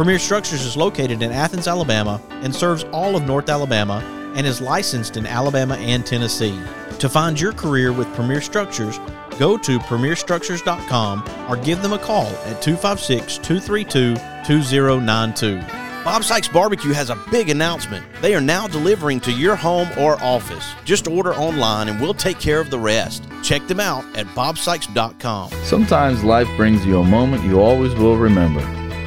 Premier Structures is located in Athens, Alabama, and serves all of North Alabama and is licensed in Alabama and Tennessee. To find your career with Premier Structures, go to premierstructures.com or give them a call at 256 232 2092. Bob Sykes Barbecue has a big announcement. They are now delivering to your home or office. Just order online and we'll take care of the rest. Check them out at bobsykes.com. Sometimes life brings you a moment you always will remember.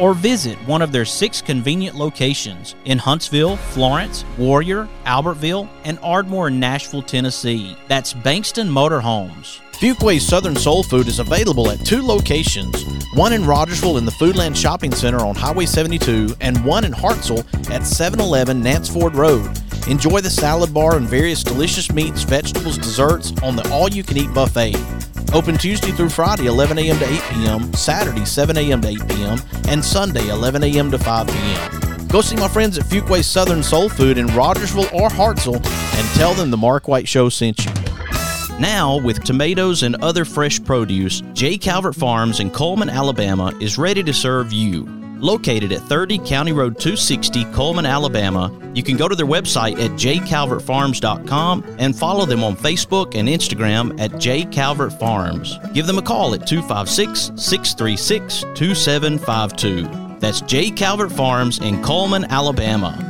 or visit one of their six convenient locations in Huntsville, Florence, Warrior, Albertville, and Ardmore in Nashville, Tennessee. That's Bankston Motorhomes. Fuquay's Southern Soul Food is available at two locations one in Rogersville in the Foodland Shopping Center on Highway 72, and one in Hartselle at 711 Nance Ford Road. Enjoy the salad bar and various delicious meats, vegetables, desserts on the all you can eat buffet. Open Tuesday through Friday, 11 a.m. to 8 p.m., Saturday, 7 a.m. to 8 p.m., and Sunday, 11 a.m. to 5 p.m. Go see my friends at Fuquay's Southern Soul Food in Rogersville or Hartselle and tell them the Mark White Show sent you. Now, with tomatoes and other fresh produce, J. Calvert Farms in Coleman, Alabama is ready to serve you. Located at 30 County Road 260, Coleman, Alabama, you can go to their website at jcalvertfarms.com and follow them on Facebook and Instagram at jcalvertfarms. Give them a call at 256 636 2752. That's J. Calvert Farms in Coleman, Alabama.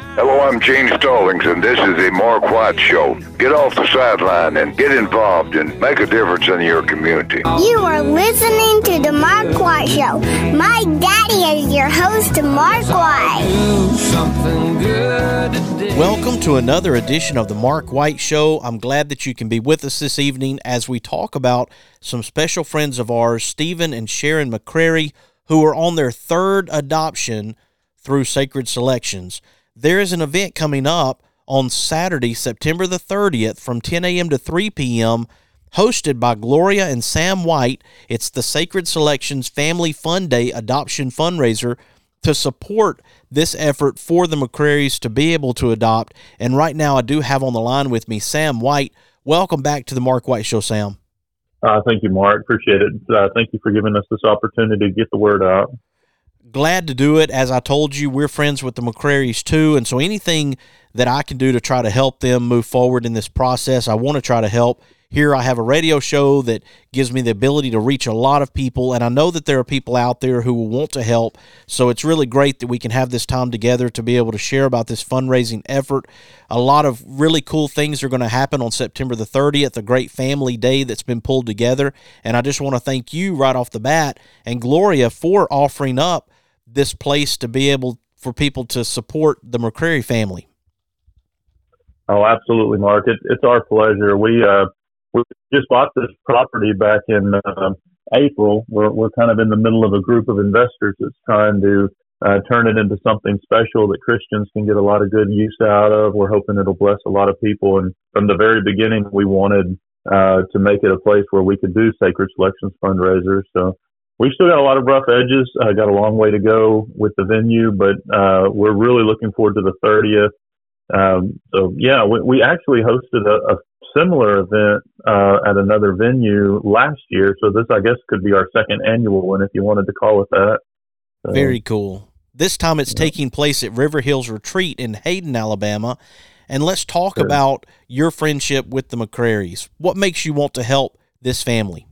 Hello, I'm Gene Stallings, and this is the Mark White Show. Get off the sideline and get involved and make a difference in your community. You are listening to The Mark White Show. My daddy is your host, Mark White. Welcome to another edition of The Mark White Show. I'm glad that you can be with us this evening as we talk about some special friends of ours, Stephen and Sharon McCrary, who are on their third adoption through Sacred Selections there is an event coming up on Saturday, September the 30th from 10 a.m. to 3 p.m., hosted by Gloria and Sam White. It's the Sacred Selections Family Fun Day adoption fundraiser to support this effort for the McCrarys to be able to adopt. And right now, I do have on the line with me Sam White. Welcome back to the Mark White Show, Sam. Uh, thank you, Mark. Appreciate it. Uh, thank you for giving us this opportunity to get the word out glad to do it. As I told you, we're friends with the McCrarys too. And so anything that I can do to try to help them move forward in this process, I want to try to help. Here, I have a radio show that gives me the ability to reach a lot of people, and I know that there are people out there who will want to help. So it's really great that we can have this time together to be able to share about this fundraising effort. A lot of really cool things are going to happen on September the 30th, a great family day that's been pulled together. And I just want to thank you right off the bat and Gloria for offering up this place to be able for people to support the McCrary family. Oh, absolutely, Mark. It, it's our pleasure. We uh, we just bought this property back in uh, April. We're we're kind of in the middle of a group of investors that's trying to uh, turn it into something special that Christians can get a lot of good use out of. We're hoping it'll bless a lot of people. And from the very beginning, we wanted uh, to make it a place where we could do sacred selections fundraisers. So we've still got a lot of rough edges. Uh, got a long way to go with the venue, but uh, we're really looking forward to the 30th. Um, so yeah, we, we actually hosted a, a similar event uh, at another venue last year. So this, I guess, could be our second annual one, if you wanted to call it that. So, Very cool. This time it's yeah. taking place at River Hills Retreat in Hayden, Alabama. And let's talk sure. about your friendship with the McCrarys. What makes you want to help this family?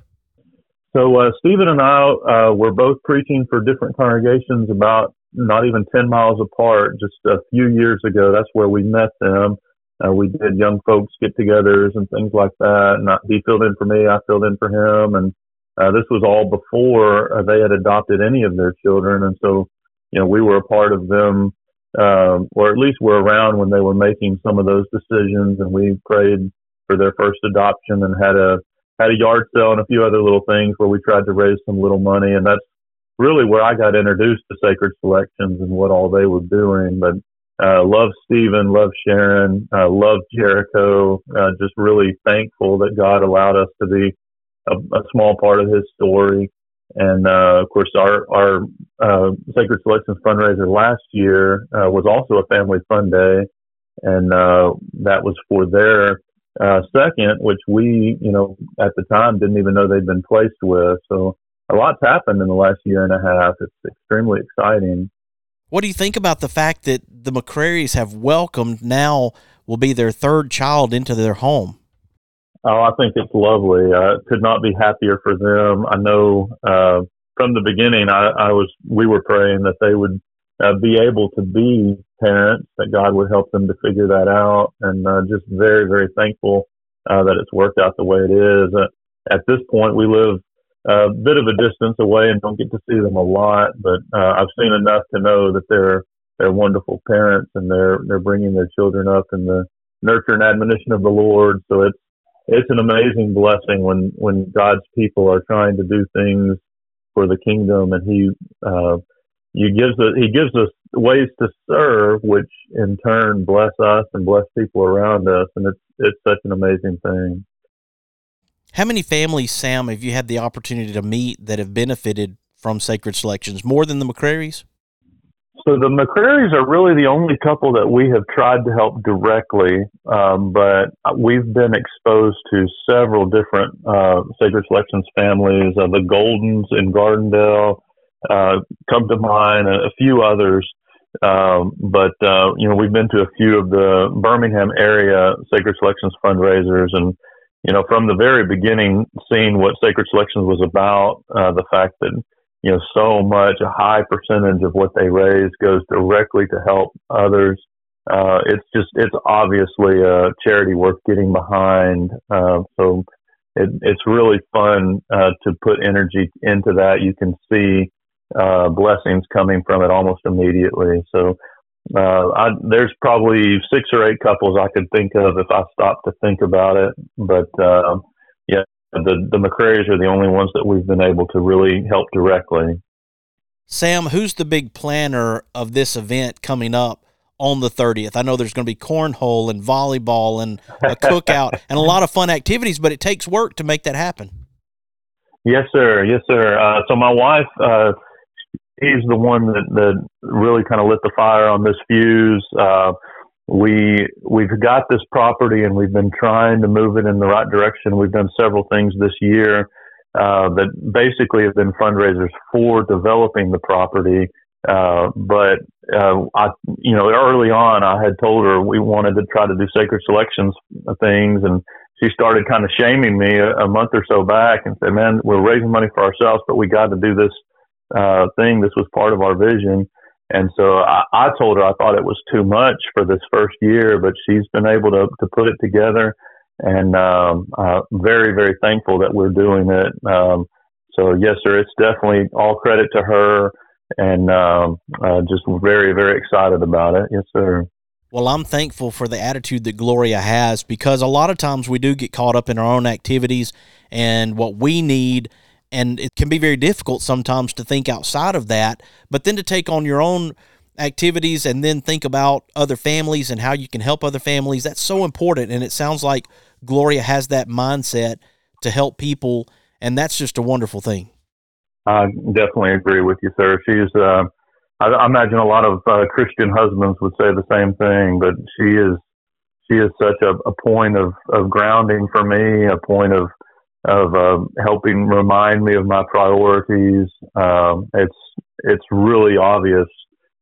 So uh, Stephen and I uh, were both preaching for different congregations about not even 10 miles apart just a few years ago. That's where we met them. Uh, we did young folks get togethers and things like that. And I, he filled in for me, I filled in for him. And uh, this was all before they had adopted any of their children. And so, you know, we were a part of them, um, or at least were around when they were making some of those decisions. And we prayed for their first adoption and had a had a yard sale and a few other little things where we tried to raise some little money. And that's really where I got introduced to Sacred Selections and what all they were doing. But uh, love Stephen, love Sharon, uh, love Jericho. Uh, just really thankful that God allowed us to be a, a small part of His story. And uh, of course, our our uh, Sacred Selections fundraiser last year uh, was also a family fun day, and uh, that was for their uh, second, which we, you know, at the time didn't even know they'd been placed with. So a lot's happened in the last year and a half. It's extremely exciting. What do you think about the fact that the McCrarys have welcomed now will be their third child into their home? Oh, I think it's lovely. I could not be happier for them. I know uh, from the beginning, I, I was we were praying that they would uh, be able to be parents, that God would help them to figure that out. And uh, just very, very thankful uh, that it's worked out the way it is. Uh, at this point, we live a bit of a distance away and don't get to see them a lot, but uh, I've seen enough to know that they're they're wonderful parents and they're they're bringing their children up in the nurture and admonition of the Lord. So it's it's an amazing blessing when when God's people are trying to do things for the kingdom and He uh, you gives us, he gives us ways to serve, which in turn bless us and bless people around us, and it's it's such an amazing thing. How many families, Sam, have you had the opportunity to meet that have benefited from Sacred Selections? More than the McCrarys? So the McCrarys are really the only couple that we have tried to help directly, um, but we've been exposed to several different uh, Sacred Selections families. Uh, the Goldens in Gardendale, uh, come to mind, a, a few others. Um, but uh, you know, we've been to a few of the Birmingham area Sacred Selections fundraisers, and you know, from the very beginning, seeing what Sacred Selections was about, uh, the fact that you know so much, a high percentage of what they raise goes directly to help others. uh, it's just it's obviously a charity worth getting behind. Uh, so it, it's really fun uh, to put energy into that. You can see uh, blessings coming from it almost immediately. So uh, I, there's probably six or eight couples I could think of if I stopped to think about it. But uh, yeah, the the are the only ones that we've been able to really help directly. Sam, who's the big planner of this event coming up on the 30th? I know there's going to be cornhole and volleyball and a cookout and a lot of fun activities, but it takes work to make that happen. Yes, sir. Yes, sir. Uh, so my wife, uh, he's the one that, that really kind of lit the fire on this fuse. Uh, we we've got this property and we've been trying to move it in the right direction. We've done several things this year uh, that basically have been fundraisers for developing the property. Uh, but uh, I, you know, early on, I had told her we wanted to try to do sacred selections things, and she started kind of shaming me a, a month or so back and said, "Man, we're raising money for ourselves, but we got to do this uh, thing. This was part of our vision." And so I, I told her I thought it was too much for this first year, but she's been able to to put it together and um, uh, very very thankful that we're doing it. Um, so yes, sir, it's definitely all credit to her, and um, uh, just very very excited about it. Yes, sir. Well, I'm thankful for the attitude that Gloria has because a lot of times we do get caught up in our own activities and what we need. And it can be very difficult sometimes to think outside of that, but then to take on your own activities and then think about other families and how you can help other families. That's so important. And it sounds like Gloria has that mindset to help people, and that's just a wonderful thing. I definitely agree with you, sir. She's, uh, I, I, imagine a lot of uh, Christian husbands would say the same thing, but she is, she is such a, a point of, of grounding for me, a point of, of uh, helping remind me of my priorities. Um, it's, it's really obvious,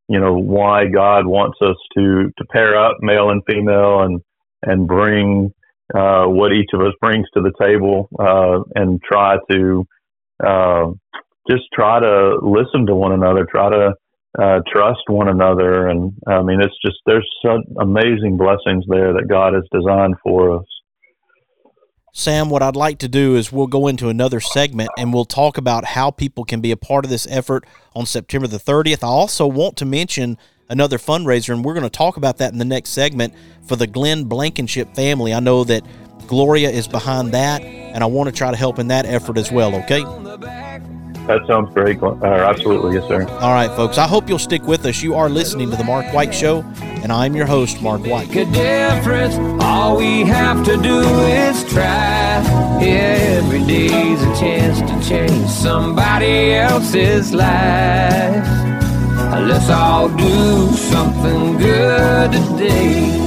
you know, why God wants us to, to pair up male and female and, and bring uh, what each of us brings to the table uh, and try to uh, just try to listen to one another, try to uh, trust one another. And I mean, it's just, there's some amazing blessings there that God has designed for us. Sam, what I'd like to do is we'll go into another segment and we'll talk about how people can be a part of this effort on September the 30th. I also want to mention another fundraiser, and we're going to talk about that in the next segment for the Glenn Blankenship family. I know that Gloria is behind that, and I want to try to help in that effort as well, okay? That sounds great. Uh, absolutely, yes, sir. All right, folks. I hope you'll stick with us. You are listening to the Mark White Show, and I'm your host, Mark White. Make a difference. All we have to do is try. Every day's a chance to change somebody else's life. Let's all do something good today.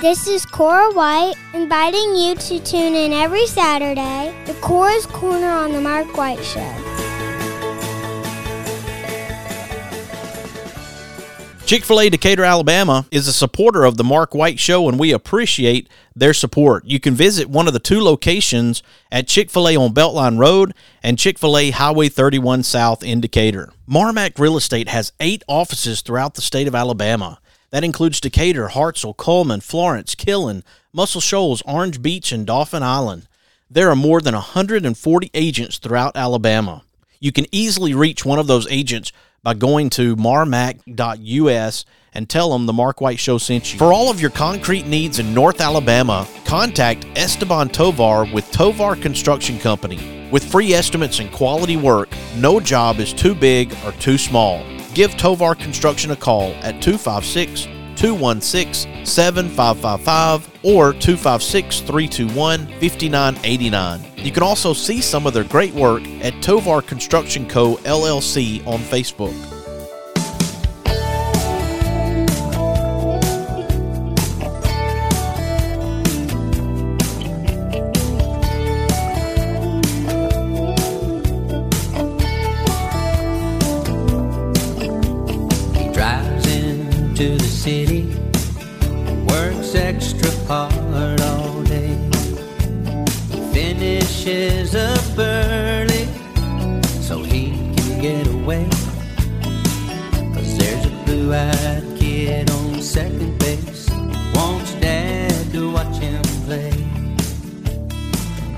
This is Cora White inviting you to tune in every Saturday to Cora's Corner on the Mark White Show. Chick fil A Decatur, Alabama is a supporter of the Mark White Show, and we appreciate their support. You can visit one of the two locations at Chick fil A on Beltline Road and Chick fil A Highway 31 South in Decatur. Marmac Real Estate has eight offices throughout the state of Alabama. That includes Decatur, Hartselle, Coleman, Florence, Killen, Muscle Shoals, Orange Beach, and Dauphin Island. There are more than 140 agents throughout Alabama. You can easily reach one of those agents by going to marmac.us and tell them the Mark White Show sent you. For all of your concrete needs in North Alabama, contact Esteban Tovar with Tovar Construction Company. With free estimates and quality work, no job is too big or too small. Give Tovar Construction a call at 256 216 7555 or 256 321 5989. You can also see some of their great work at Tovar Construction Co. LLC on Facebook. Works extra hard all day, finishes up early so he can get away. Cause there's a blue eyed kid on second base, wants dad to watch him play.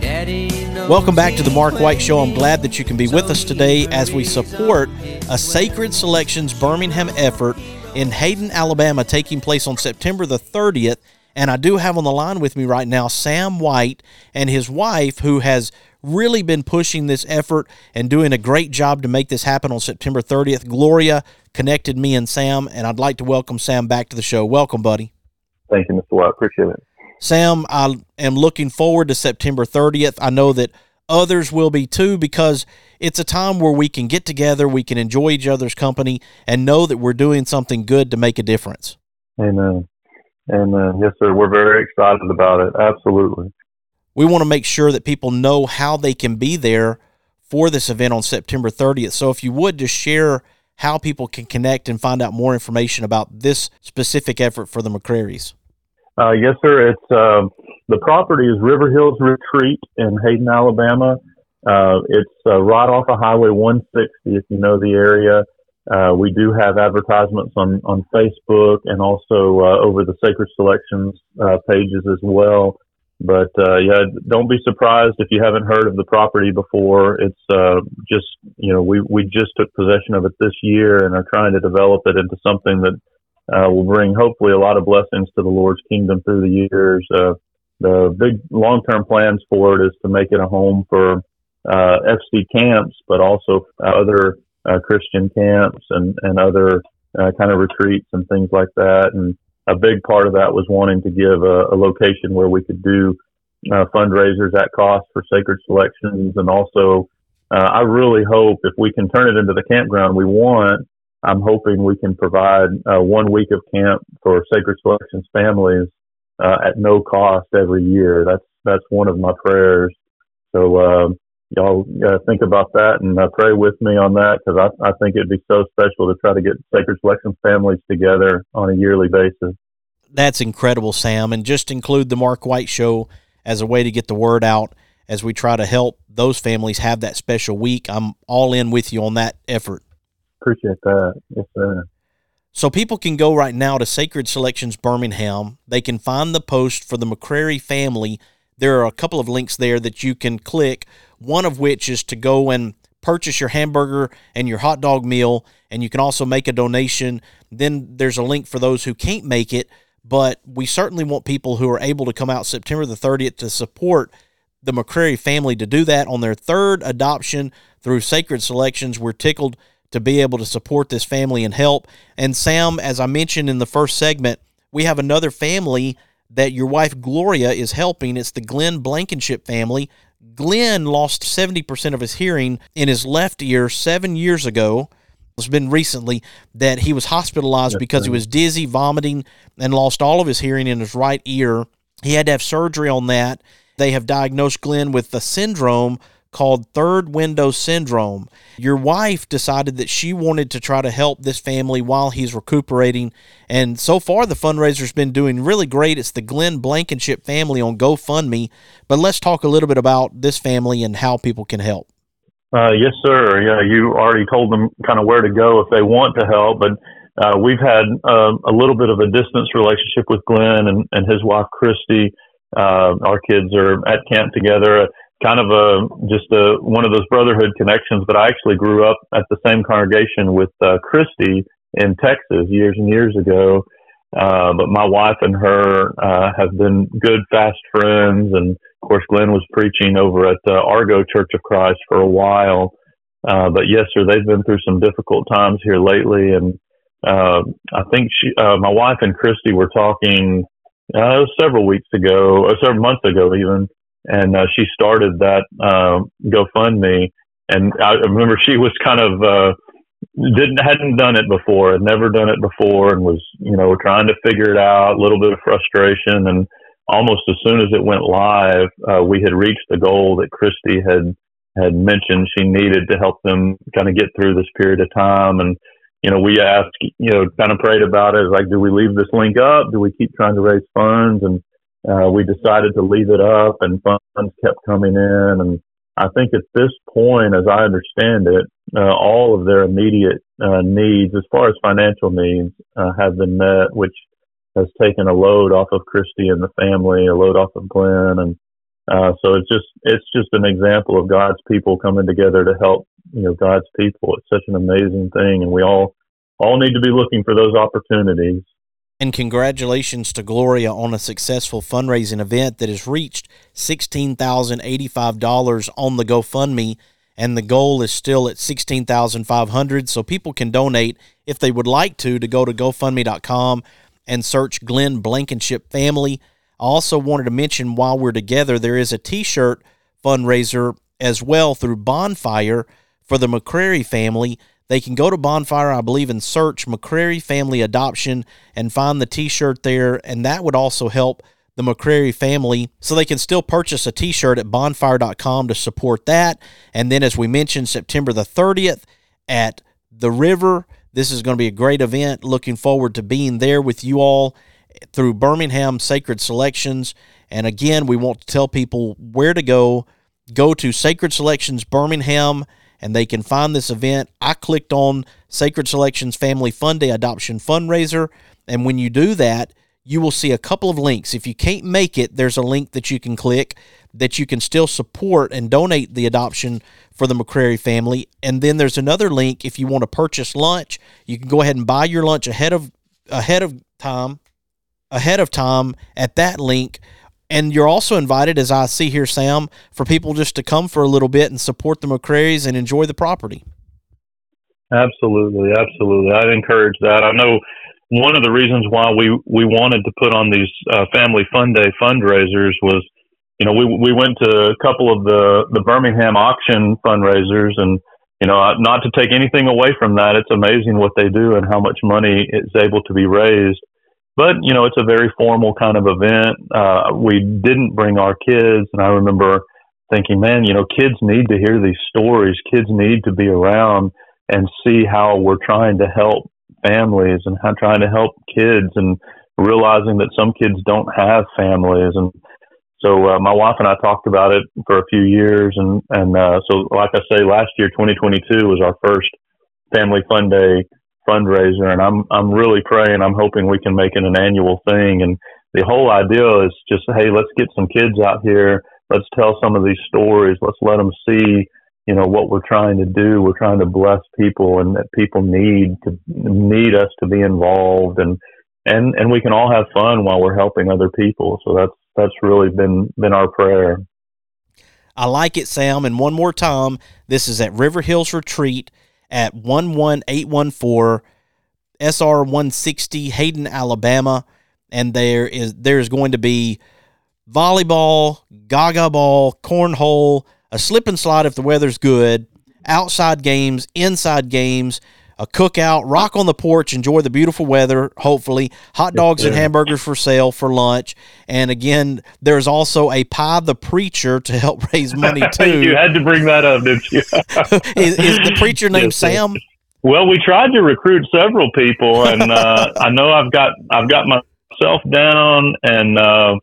Daddy Welcome back to the Mark White Show. I'm glad that you can be with us today as we support a Sacred Selections Birmingham effort in Hayden, Alabama, taking place on September the 30th. And I do have on the line with me right now Sam White and his wife, who has really been pushing this effort and doing a great job to make this happen on September 30th. Gloria connected me and Sam, and I'd like to welcome Sam back to the show. Welcome, buddy. Thank you, Mr. White. Appreciate it. Sam, I am looking forward to September 30th. I know that others will be too because it's a time where we can get together, we can enjoy each other's company, and know that we're doing something good to make a difference. Amen. Amen. Yes, sir. We're very excited about it. Absolutely. We want to make sure that people know how they can be there for this event on September 30th. So if you would just share how people can connect and find out more information about this specific effort for the McCrarys. Uh, yes, sir. It's uh, the property is River Hills Retreat in Hayden, Alabama. Uh, it's uh, right off of Highway 160. If you know the area, uh, we do have advertisements on on Facebook and also uh, over the Sacred Selections uh, pages as well. But uh, yeah, don't be surprised if you haven't heard of the property before. It's just you know we we just took possession of it this year and are trying to develop it into something that will bring hopefully a lot of blessings to the Lord's kingdom through the years. Uh, the big long-term plans for it is to make it a home for uh, FC camps, but also other uh, Christian camps and and other uh, kind of retreats and things like that. And a big part of that was wanting to give a, a location where we could do uh, fundraisers at cost for sacred selections, and also uh, I really hope if we can turn it into the campground we want. I'm hoping we can provide uh, one week of camp for Sacred Selections families uh, at no cost every year. That's that's one of my prayers. So uh, y'all uh, think about that and uh, pray with me on that because I, I think it'd be so special to try to get Sacred Selections families together on a yearly basis. That's incredible, Sam. And just include the Mark White Show as a way to get the word out as we try to help those families have that special week. I'm all in with you on that effort. Appreciate that. Yes, sir. So people can go right now to Sacred Selections Birmingham. They can find the post for the McCrary family. There are a couple of links there that you can click, one of which is to go and purchase your hamburger and your hot dog meal, and you can also make a donation. Then there's a link for those who can't make it, but we certainly want people who are able to come out September the 30th to support the McCrary family to do that on their third adoption through Sacred Selections. We're tickled to be able to support this family and help. And Sam, as I mentioned in the first segment, we have another family that your wife Gloria is helping. It's the Glenn Blankenship family. Glenn lost 70% of his hearing in his left ear seven years ago. It's been recently that he was hospitalized Yes, because he was dizzy, vomiting, and lost all of his hearing in his right ear. He had to have surgery on that. They have diagnosed Glenn with the syndrome called Third Window Syndrome. Your wife decided that she wanted to try to help this family while he's recuperating. And so far, the fundraiser's been doing really great. It's the Glenn Blankenship family on GoFundMe. But let's talk a little bit about this family and how people can help. Uh, yes, sir. Yeah, you already told them kind of where to go if they want to help, but uh, we've had uh, a little bit of a distance relationship with Glenn and, and his wife Christy. Uh, our kids are at camp together, kind of a just a one of those brotherhood connections. But I actually grew up at the same congregation with uh, Christy in Texas years and years ago. Uh, but my wife and her uh, have been good, fast friends, and of course, Glenn was preaching over at uh, Argo Church of Christ for a while. Uh, but yes, sir, they've been through some difficult times here lately, and uh, I think she, uh, my wife and Christy were talking uh, several weeks ago, or several months ago even, and uh, she started that uh, GoFundMe. And I remember she was kind of uh, didn't hadn't done it before, had never done it before, and was you know trying to figure it out. A little bit of frustration, and almost as soon as it went live, uh, we had reached the goal that Christy had had mentioned she needed to help them kind of get through this period of time. And you know, we asked, you know, kind of prayed about it. Like, do we leave this link up? Do we keep trying to raise funds? And uh, we decided to leave it up, and funds kept coming in. And I think at this point, as I understand it, uh, all of their immediate uh, needs, as far as financial needs, uh, have been met, which has taken a load off of Christy and the family, a load off of Glenn, and uh, so it's just it's just an example of God's people coming together to help you know God's people. It's such an amazing thing, and we all all need to be looking for those opportunities. And congratulations to Gloria on a successful fundraising event that has reached $16,085 on the GoFundMe and the goal is still at 16,500 so people can donate if they would like to to go to gofundme.com and search Glenn Blankenship family. I also wanted to mention while we're together there is a t-shirt fundraiser as well through Bonfire for the McCrary family they can go to Bonfire, I believe, and search McCrary Family Adoption and find the t shirt there. And that would also help the McCrary family. So they can still purchase a t shirt at bonfire.com to support that. And then, as we mentioned, September the 30th at the river. This is going to be a great event. Looking forward to being there with you all through Birmingham Sacred Selections. And again, we want to tell people where to go. Go to Sacred Selections Birmingham and they can find this event. I clicked on Sacred Selections Family Fun Day Adoption Fundraiser, and when you do that, you will see a couple of links. If you can't make it, there's a link that you can click that you can still support and donate the adoption for the McCrary family. And then there's another link if you want to purchase lunch, you can go ahead and buy your lunch ahead of ahead of time ahead of time at that link and you're also invited, as I see here, Sam, for people just to come for a little bit and support the McCrary's and enjoy the property. Absolutely, absolutely. I'd encourage that. I know one of the reasons why we we wanted to put on these uh, family fun day fundraisers was, you know, we we went to a couple of the the Birmingham auction fundraisers, and you know, not to take anything away from that, it's amazing what they do and how much money is able to be raised but you know it's a very formal kind of event. Uh, we didn't bring our kids and i remember thinking man you know kids need to hear these stories. Kids need to be around and see how we're trying to help families and how trying to help kids and realizing that some kids don't have families. And so uh, my wife and I talked about it for a few years and and uh, so like I say last year 2022 was our first family fun day fundraiser, and I'm I'm really praying. I'm hoping we can make it an annual thing. And the whole idea is just, hey, let's get some kids out here. Let's tell some of these stories. Let's let them see, you know, what we're trying to do. We're trying to bless people, and that people need to need us to be involved, and and and we can all have fun while we're helping other people. So that's that's really been been our prayer. I like it, Sam. And one more time, this is at River Hills Retreat at 11814 SR 160 Hayden, Alabama. And there is there's going to be volleyball, gaga ball, cornhole, a slip and slide if the weather's good, outside games, inside games, a cookout, rock on the porch, enjoy the beautiful weather, hopefully. Hot dogs and hamburgers for sale for lunch. And again, there's also a pie the preacher to help raise money too. you had to bring that up, didn't you? is, is the preacher named Yes. Sam? Well, we tried to recruit several people, and uh, I know I've got I've got myself down, and uh,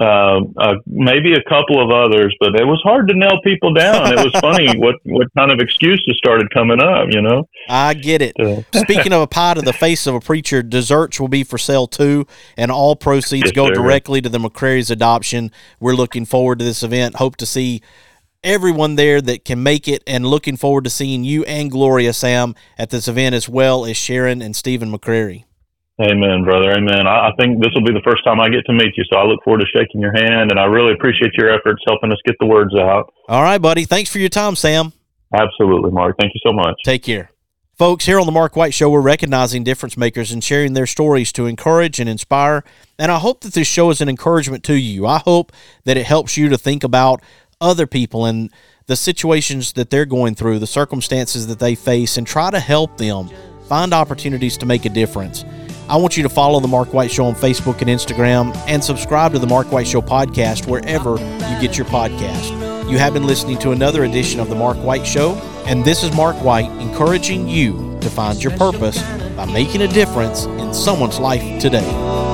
uh, uh, maybe a couple of others, but it was hard to nail people down. It was funny what what kind of excuses started coming up, you know. I get it. So- Speaking of a pie to the face of a preacher, desserts will be for sale too, and all proceeds Yes, go sir. directly to the McCrary's adoption. We're looking forward to this event. Hope to see everyone there that can make it, and looking forward to seeing you and Gloria Sam at this event as well as Sharon and Stephen McCrary. Amen, brother. Amen. I, I think this will be the first time I get to meet you, so I look forward to shaking your hand, and I really appreciate your efforts helping us get the words out. All right, buddy. Thanks for your time, Sam. Absolutely, Mark. Thank you so much. Take care. Folks, here on the Mark White Show, we're recognizing difference makers and sharing their stories to encourage and inspire. And I hope that this show is an encouragement to you. I hope that it helps you to think about other people and the situations that they're going through, the circumstances that they face, and try to help them find opportunities to make a difference. I want you to follow The Mark White Show on Facebook and Instagram and subscribe to The Mark White Show podcast wherever you get your podcast. You have been listening to another edition of The Mark White Show, and this is Mark White encouraging you to find your purpose by making a difference in someone's life today.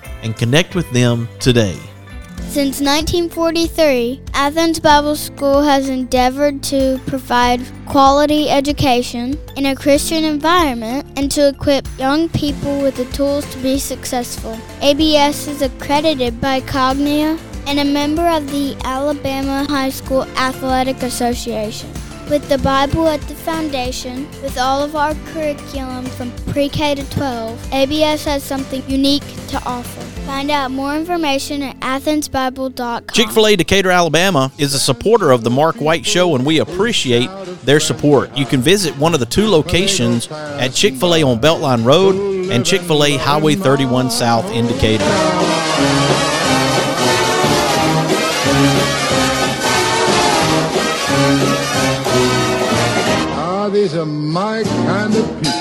and connect with them today. Since 1943, Athens Bible School has endeavored to provide quality education in a Christian environment and to equip young people with the tools to be successful. ABS is accredited by Cognia and a member of the Alabama High School Athletic Association. With the Bible at the foundation, with all of our curriculum from pre K to 12, ABS has something unique to offer. Find out more information at athensbible.com. Chick fil A Decatur, Alabama is a supporter of the Mark White Show, and we appreciate their support. You can visit one of the two locations at Chick fil A on Beltline Road and Chick fil A Highway 31 South in Decatur. Ah, these are my kind of people.